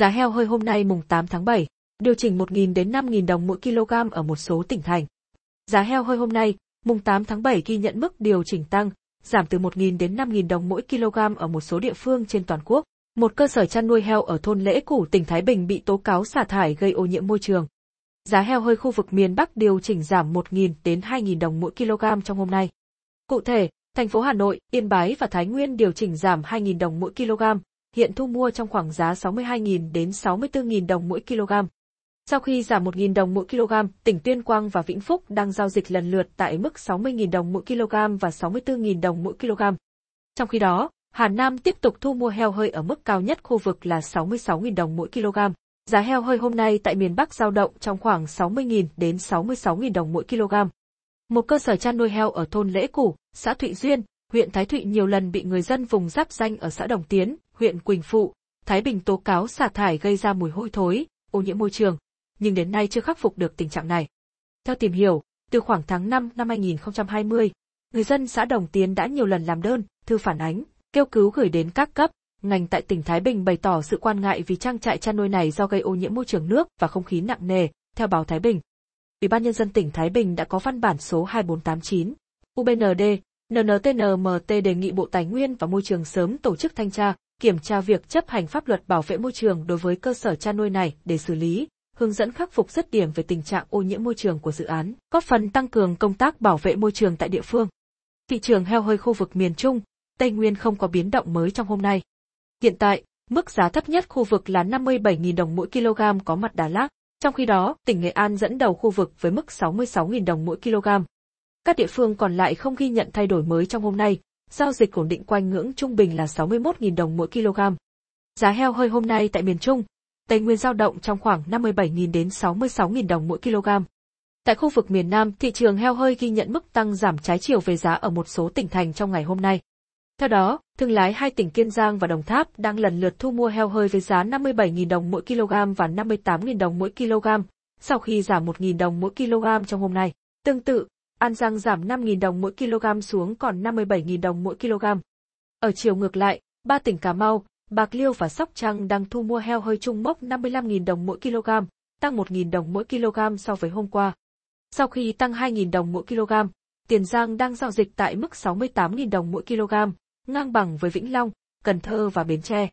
Giá heo hơi hôm nay mùng 8 tháng 7, điều chỉnh 1.000 đến 5.000 đồng mỗi kg ở một số tỉnh thành. Giá heo hơi hôm nay, mùng 8 tháng 7 ghi nhận mức điều chỉnh tăng, giảm từ 1.000 đến 5.000 đồng mỗi kg ở một số địa phương trên toàn quốc. Một cơ sở chăn nuôi heo ở thôn Lễ Củ tỉnh Thái Bình bị tố cáo xả thải gây ô nhiễm môi trường. Giá heo hơi khu vực miền Bắc điều chỉnh giảm 1.000 đến 2.000 đồng mỗi kg trong hôm nay. Cụ thể, thành phố Hà Nội, Yên Bái và Thái Nguyên điều chỉnh giảm 2.000 đồng mỗi kg, hiện thu mua trong khoảng giá 62.000 đến 64.000 đồng mỗi kg. Sau khi giảm 1.000 đồng mỗi kg, tỉnh Tuyên Quang và Vĩnh Phúc đang giao dịch lần lượt tại mức 60.000 đồng mỗi kg và 64.000 đồng mỗi kg. Trong khi đó, Hà Nam tiếp tục thu mua heo hơi ở mức cao nhất khu vực là 66.000 đồng mỗi kg. Giá heo hơi hôm nay tại miền Bắc giao động trong khoảng 60.000 đến 66.000 đồng mỗi kg. Một cơ sở chăn nuôi heo ở thôn Lễ Củ, xã Thụy Duyên, huyện Thái Thụy nhiều lần bị người dân vùng giáp danh ở xã Đồng Tiến, huyện Quỳnh Phụ, Thái Bình tố cáo xả thải gây ra mùi hôi thối, ô nhiễm môi trường, nhưng đến nay chưa khắc phục được tình trạng này. Theo tìm hiểu, từ khoảng tháng 5 năm 2020, người dân xã Đồng Tiến đã nhiều lần làm đơn, thư phản ánh, kêu cứu gửi đến các cấp, ngành tại tỉnh Thái Bình bày tỏ sự quan ngại vì trang trại chăn nuôi này do gây ô nhiễm môi trường nước và không khí nặng nề, theo báo Thái Bình. Ủy ban nhân dân tỉnh Thái Bình đã có văn bản số 2489 UBND NNTNMT đề nghị Bộ Tài nguyên và Môi trường sớm tổ chức thanh tra, kiểm tra việc chấp hành pháp luật bảo vệ môi trường đối với cơ sở chăn nuôi này để xử lý, hướng dẫn khắc phục dứt điểm về tình trạng ô nhiễm môi trường của dự án, góp phần tăng cường công tác bảo vệ môi trường tại địa phương. Thị trường heo hơi khu vực miền Trung, Tây Nguyên không có biến động mới trong hôm nay. Hiện tại, mức giá thấp nhất khu vực là 57.000 đồng mỗi kg có mặt Đà Lạt, trong khi đó, tỉnh Nghệ An dẫn đầu khu vực với mức 66.000 đồng mỗi kg. Các địa phương còn lại không ghi nhận thay đổi mới trong hôm nay, giao dịch ổn định quanh ngưỡng trung bình là 61.000 đồng mỗi kg. Giá heo hơi hôm nay tại miền Trung, Tây Nguyên giao động trong khoảng 57.000 đến 66.000 đồng mỗi kg. Tại khu vực miền Nam, thị trường heo hơi ghi nhận mức tăng giảm trái chiều về giá ở một số tỉnh thành trong ngày hôm nay. Theo đó, thương lái hai tỉnh Kiên Giang và Đồng Tháp đang lần lượt thu mua heo hơi với giá 57.000 đồng mỗi kg và 58.000 đồng mỗi kg, sau khi giảm 1.000 đồng mỗi kg trong hôm nay. Tương tự, An Giang giảm 5.000 đồng mỗi kg xuống còn 57.000 đồng mỗi kg. Ở chiều ngược lại, ba tỉnh Cà Mau, Bạc Liêu và Sóc Trăng đang thu mua heo hơi trung mốc 55.000 đồng mỗi kg, tăng 1.000 đồng mỗi kg so với hôm qua. Sau khi tăng 2.000 đồng mỗi kg, Tiền Giang đang giao dịch tại mức 68.000 đồng mỗi kg, ngang bằng với Vĩnh Long, Cần Thơ và Bến Tre.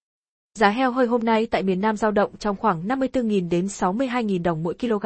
Giá heo hơi hôm nay tại miền Nam giao động trong khoảng 54.000 đến 62.000 đồng mỗi kg.